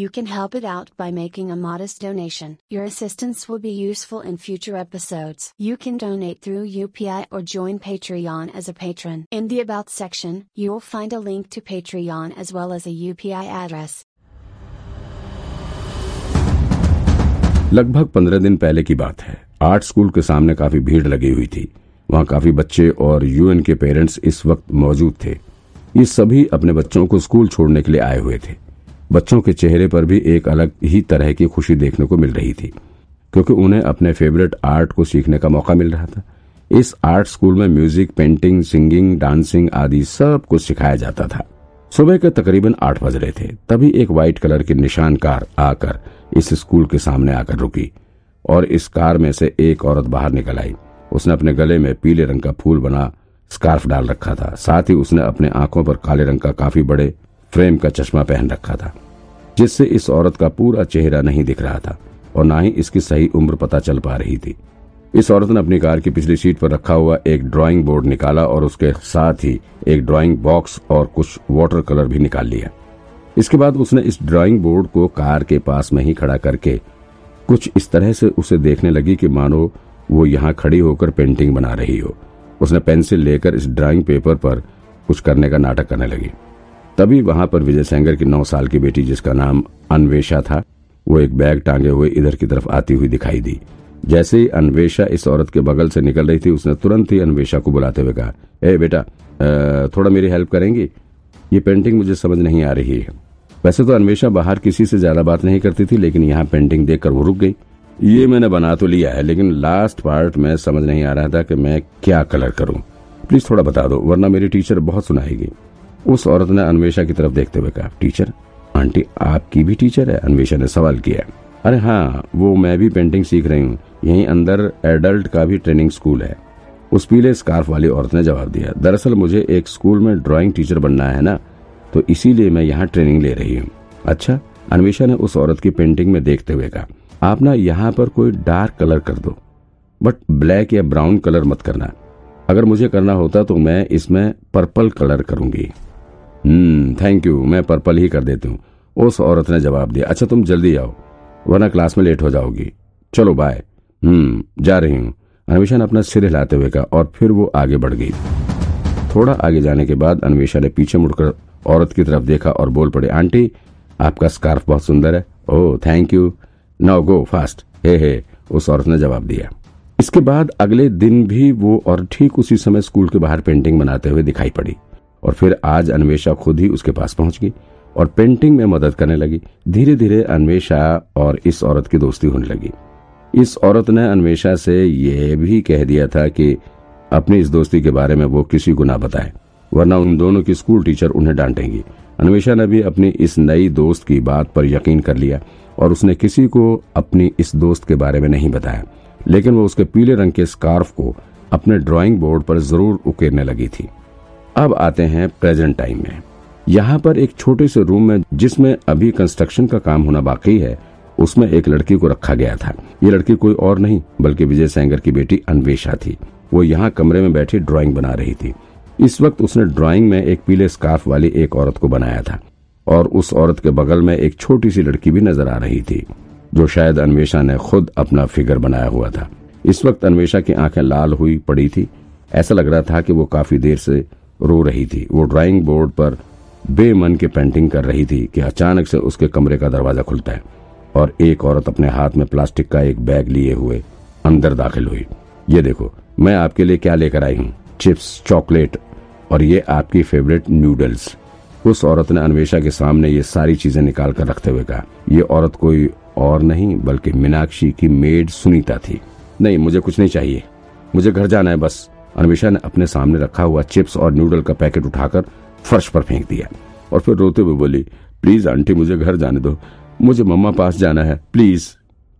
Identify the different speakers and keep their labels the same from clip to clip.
Speaker 1: you can help it out by making a modest donation. Your assistance will be useful in future episodes. You can donate through UPI or join Patreon as a patron. In the About section, you will find a link to Patreon as well as a UPI address.
Speaker 2: लगभग पंद्रह दिन पहले की बात है art school के सामने काफ़ी भीड़ लगी हुई थी वहाँ काफ़ी बच्चे और यूएन के पेरेंट्स इस वक्त मौजूद थे ये सभी अपने बच्चों को स्कूल छोड़ने के लिए आए हुए थे बच्चों के चेहरे पर भी एक अलग ही तरह की खुशी देखने को मिल रही थी, क्योंकि उन्हें अपने फेवरेट आर्ट को सीखने का मौका मिल रहा था। इस आर्ट स्कूल में म्यूज़िक पेंटिंग सिंगिंग डांसिंग आदि सब कुछ सिखाया जाता था। सुबह के तकरीबन आठ बज रहे थे, तभी एक व्हाइट कलर की निशान कार आकर इस स्कूल के सामने आकर रुकी और इस कार में से एक औरत बाहर निकल आई। उसने अपने गले में पीले रंग का फूल बना स्कार्फ डाल रखा था। साथ ही उसने अपने आँखों पर काले रंग का काफ़ी बड़े फ्रेम का चश्मा पहन रखा था, जिससे इस औरत का पूरा चेहरा नहीं दिख रहा था और ना ही इसकी सही उम्र पता चल पा रही थी। इस औरत ने अपनी कार की पिछली सीट पर रखा हुआ एक ड्राइंग बोर्ड निकाला और उसके साथ ही एक ड्राइंग बॉक्स और कुछ वाटर कलर भी निकाल लिया। इसके बाद उसने इस ड्राइंग बोर्ड को कार के पास में ही खड़ा करके कुछ इस तरह से उसे देखने लगी कि मानो वो यहाँ खड़ी होकर पेंटिंग बना रही हो। उसने पेंसिल लेकर इस ड्राइंग पेपर पर कुछ करने का नाटक करने लगी। तभी वहाँ पर विजय सेंगर की नौ साल की बेटी, जिसका नाम अन्वेषा था, वो एक बैग टांगे हुए इधर की तरफ़ आती हुई दिखाई दी। जैसे ही अन्वेषा इस औरत के बगल से निकल रही थी, उसने तुरंत ही अन्वेषा को बुलाते हुए कहा, ए बेटा थोड़ा मेरी हेल्प करेंगी? ये पेंटिंग मुझे समझ नहीं आ रही है। वैसे तो अन्वेषा बाहर किसी से ज़्यादा बात नहीं करती थी, लेकिन यहाँ पेंटिंग देखकर वो रुक गई। ये मैंने बना तो लिया है, लेकिन लास्ट पार्ट में समझ नहीं आ रहा था कि मैं क्या कलर करूँ। प्लीज़ थोड़ा बता दो, वरना मेरी टीचर बहुत सुनाएगी। उस औरत ने अन्वेषा की तरफ़ देखते हुए कहा, टीचर, आंटी आपकी भी टीचर है, अन्वेषा ने सवाल किया अरे हाँ वो मैं भी पेंटिंग सीख रही हूँ, यहीं अंदर एडल्ट का भी ट्रेनिंग स्कूल है। उस पीले स्कार्फ वाली औरत ने जवाब दिया, दरअसल मुझे एक स्कूल में ड्राइंग टीचर बनना है ना तो इसीलिए मैं यहाँ ट्रेनिंग ले रही हूँ। अच्छा? अन्वेषा ने उस औरत की पेंटिंग में देखते हुए कहा, आप ना यहाँ पर कोई डार्क कलर कर दो, बट ब्लैक या ब्राउन कलर मत करना। अगर मुझे करना होता तो मैं इसमें पर्पल कलर करूँगी। हम्म थैंक यू मैं पर्पल ही कर देती हूँ। उस औरत ने जवाब दिया अच्छा तुम जल्दी आओ, वरना क्लास में लेट हो जाओगी। चलो बाय हम्म जा रही हूँ। अन्वेषा ने अपना सिर हिलाते हुए कहा और फिर वो आगे बढ़ गई। थोड़ा आगे जाने के बाद अन्वेषा ने पीछे मुड़कर औरत की तरफ़ देखा और बोल पड़े, आंटी, आपका स्कार्फ बहुत सुंदर है। ओह thank you now go fast hey hey उस औरत ने जवाब दिया। इसके बाद अगले दिन भी वो और ठीक उसी समय स्कूल के बाहर पेंटिंग बनाते हुए दिखाई पड़ी। और फिर आज अन्वेषा खुद ही उसके पास पहुँच गई और पेंटिंग में मदद करने लगी। धीरे धीरे अन्वेषा और इस औरत की दोस्ती होने लगी। इस औरत ने अन्वेषा से यह भी कह दिया था कि अपनी इस दोस्ती के बारे में वो किसी को ना बताए, वरना उन दोनों की स्कूल टीचर उन्हें डांटेंगी। अन्वेषा ने भी अपनी इस नई दोस्त की बात पर यकीन कर लिया और उसने किसी को अपनी इस दोस्त के बारे में नहीं बताया, लेकिन वो उसके पीले रंग के स्कार्फ को अपने ड्राइंग बोर्ड पर ज़रूर उकेरने लगी थी। अब आते हैं प्रेजेंट टाइम में। यहाँ पर एक छोटे से रूम में जिसमें अभी कंस्ट्रक्शन का काम होना बाकी है, उसमें एक लड़की को रखा गया था। ये लड़की कोई और नहीं, बल्कि विजय सेंगर की बेटी अन्वेषा थी। वो यहाँ कमरे में बैठी ड्राइंग बना रही थी। इस वक्त उसने ड्राइंग में एक पीले स्कार्फ वाली एक औरत को बनाया था, और उस औरत के बगल में एक छोटी सी लड़की भी नज़र आ रही थी, जो शायद अन्वेषा ने खुद अपना फिगर बनाया हुआ था। इस वक्त अन्वेषा की आँखें लाल हुई पड़ी थी। ऐसा लग रहा था कि वो काफ़ी देर से रो रही थी। वो ड्राइंग बोर्ड पर बेमन के पेंटिंग कर रही थी कि अचानक से उसके कमरे का दरवाज़ा खुलता है और एक औरत अपने हाथ में प्लास्टिक का एक बैग लिए हुए अंदर दाखिल हुई। ये देखो, मैं आपके लिए क्या लेकर आई हूँ? चिप्स, चॉकलेट और ये आपकी फेवरेट नूडल्स उस औरत ने अन्वेषा के सामने ये सारी चीज़ें निकाल कर रखते हुए कहा, ये औरत कोई और नहीं, बल्कि मीनाक्षी की मेड सुनीता थी। नहीं, मुझे कुछ नहीं चाहिए। मुझे घर जाना है बस। अन्वेषा ने अपने सामने रखा हुआ चिप्स और नूडल का पैकेट उठाकर फर्श पर फेंक दिया और फिर रोते हुए बोली, प्लीज़ आंटी, मुझे घर जाने दो। मुझे मम्मा पास जाना है, प्लीज़।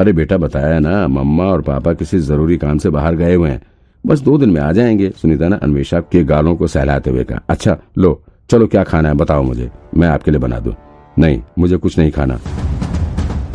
Speaker 2: अरे बेटा, बताया ना, मम्मा और पापा किसी ज़रूरी काम से बाहर गए हुए हैं। बस दो दिन में आ जाएँगे। सुनीता ने अन्वेषा के गालों को सहलाते हुए कहा अच्छा लो, चलो, क्या खाना है बताओ मुझे। मैं आपके लिए बना दू। नहीं, मुझे कुछ नहीं खाना।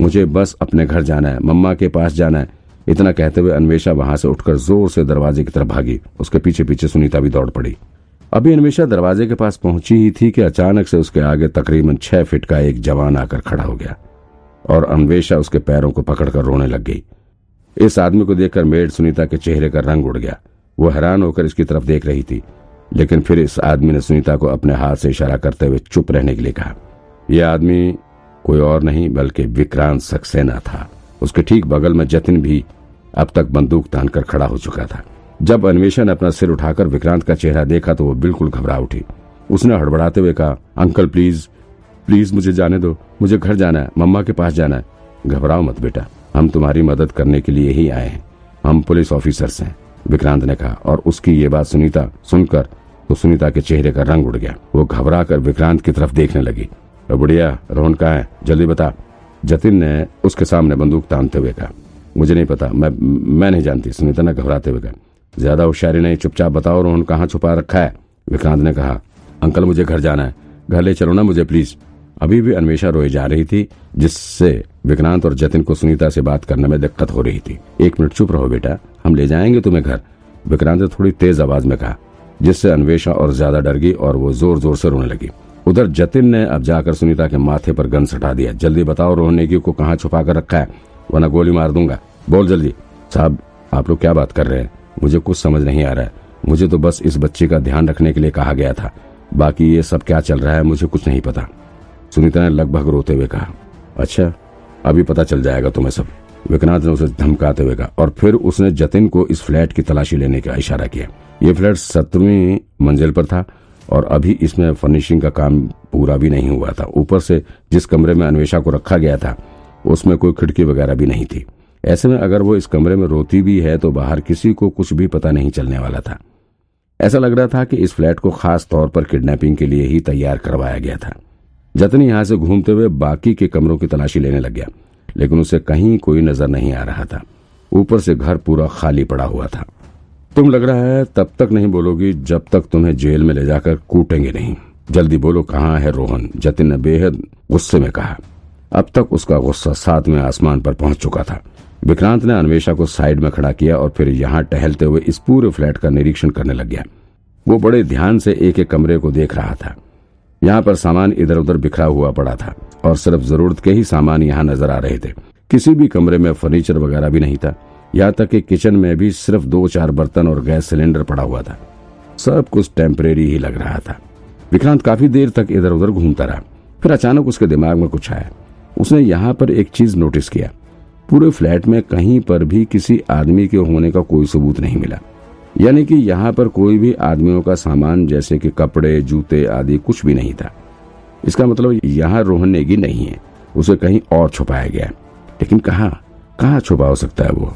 Speaker 2: मुझे बस अपने घर जाना है, मम्मा के पास जाना है। इतना कहते हुए अन्वेषा वहाँ से उठकर ज़ोर से दरवाजे की तरफ़ भागी। उसके पीछे पीछे सुनीता भी दौड़ पड़ी। अभी अन्वेषा दरवाजे के पास पहुँची ही थी कि अचानक से उसके आगे तकरीबन छह फीट का एक जवान आकर खड़ा हो गया और अन्वेषा उसके पैरों को पकड़कर रोने लग गई। इस आदमी को देखकर मेड सुनीता के चेहरे का रंग उड़ गया। वो हैरान होकर इसकी तरफ़ देख रही थी, लेकिन फिर इस आदमी ने सुनीता को अपने हाथ से इशारा करते हुए चुप रहने के लिए कहा, यह आदमी कोई और नहीं, बल्कि विक्रांत सक्सेना था। उसके ठीक बगल में जतिन भी अब तक बंदूक तानकर खड़ा हो चुका था। जब अन्वेषण ने अपना सिर उठाकर विक्रांत का चेहरा देखा तो वो बिल्कुल घबरा उठी। उसने हड़बड़ाते हुए कहा, अंकल, प्लीज़ प्लीज़ मुझे जाने दो। मुझे घर जाना है, मम्मा के पास जाना है। घबराओ मत बेटा, हम तुम्हारी मदद करने के लिए ही आए हैं। हम पुलिस ऑफिसर्स हैं, विक्रांत ने कहा, और उसकी ये बात सुनीता सुनकर तो सुनीता के चेहरे का रंग उड़ गया। वो घबरा कर विक्रांत की तरफ़ देखने लगी। बुढ़िया, रोहन कहा है? जल्दी बता। जतिन ने उसके सामने बंदूक तानते हुए कहा मुझे नहीं पता, मैं मैं नहीं जानती, सुनीता ने घबराते हुए कहा। ज़्यादा होशियारी नहीं, चुपचाप बताओ रोहन कहाँ छुपा रखा है? विक्रांत ने कहा, अंकल मुझे घर जाना है। घर ले चलो ना मुझे प्लीज़ अभी भी अन्वेषा रोई जा रही थी, जिससे विक्रांत और जतिन को सुनीता से बात करने में दिक्कत हो रही थी। एक मिनट चुप रहो बेटा, हम ले जाएँगे तुम्हें घर। विक्रांत ने थोड़ी तेज आवाज़ में कहा, जिससे अन्वेषा और ज़्यादा डर गई और वो ज़ोर ज़ोर से रोने लगी। उधर जतिन ने अब जाकर सुनीता के माथे पर गन सटा दिया। जल्दी बताओ रोहन नेगी को कहाँ छुपा कर रखा है। वरना गोली मार दूँगा। बोल जल्दी। साहब, आप लोग क्या बात कर रहे हैं? मुझे कुछ समझ नहीं आ रहा है। मुझे तो बस इस बच्चे का ध्यान रखने के लिए कहा गया था। बाकी ये सब क्या चल रहा है, मुझे कुछ नहीं पता। सुनीता ने लगभग रोते हुए कहा अच्छा अभी पता चल जाएगा तुम्हें सब। विक्रांत ने उसे धमकाते हुए कहा, और फिर उसने जतिन को इस फ्लैट की तलाशी लेने का इशारा किया। ये फ्लैट सत्रहवीं मंजिल पर था, और अभी इसमें फर्निशिंग का काम पूरा भी नहीं हुआ था। ऊपर से जिस कमरे में अन्वेषा को रखा गया था उसमें कोई खिड़की वगैरह भी नहीं थी। ऐसे में अगर वो इस कमरे में रोती भी है तो बाहर किसी को कुछ भी पता नहीं चलने वाला था। ऐसा लग रहा था कि इस फ्लैट को खास तौर पर किडनैपिंग के लिए ही तैयार करवाया गया था। जतन यहाँ से घूमते हुए बाकी के कमरों की तलाशी लेने लग गया, लेकिन उसे कहीं कोई नज़र नहीं आ रहा था। ऊपर से घर पूरा खाली पड़ा हुआ था। तुम लग रहा है तब तक नहीं बोलोगी जब तक तुम्हें जेल में ले जाकर कूटेंगे नहीं। जल्दी बोलो कहाँ है रोहन, जतिन ने बेहद गुस्से में कहा। अब तक उसका गुस्सा सातवें आसमान पर पहुँच चुका था। विक्रांत ने अन्वेषा को साइड में खड़ा किया और फिर यहाँ टहलते हुए इस पूरे फ्लैट का निरीक्षण करने लग गया। वो बड़े ध्यान से एक एक कमरे को देख रहा था। यहाँ पर सामान इधर उधर बिखरा हुआ पड़ा था और सिर्फ़ ज़रूरत के ही सामान यहाँ नज़र आ रहे थे। किसी भी कमरे में फर्नीचर वगैरह भी नहीं था, यहाँ तक कि किचन में भी सिर्फ़ दो चार बर्तन और गैस सिलेंडर पड़ा हुआ था। सब कुछ टेम्परेरी ही लग रहा था। विक्रांत काफ़ी देर तक इधर उधर घूमता रहा, फिर अचानक उसके दिमाग में कुछ आया। उसने यहाँ पर एक चीज़ नोटिस किया। पूरे फ्लैट में कहीं पर भी किसी आदमी के होने का कोई सबूत नहीं मिला। यानी कि यहाँ पर कोई भी आदमियों का सामान जैसे कि कपड़े, जूते आदि कुछ भी नहीं था। इसका मतलब यहाँ रोहन नेगी नहीं है। उसे कहीं और छुपाया गया। लेकिन कहा? कहाँ छुपा हो सकता है वो?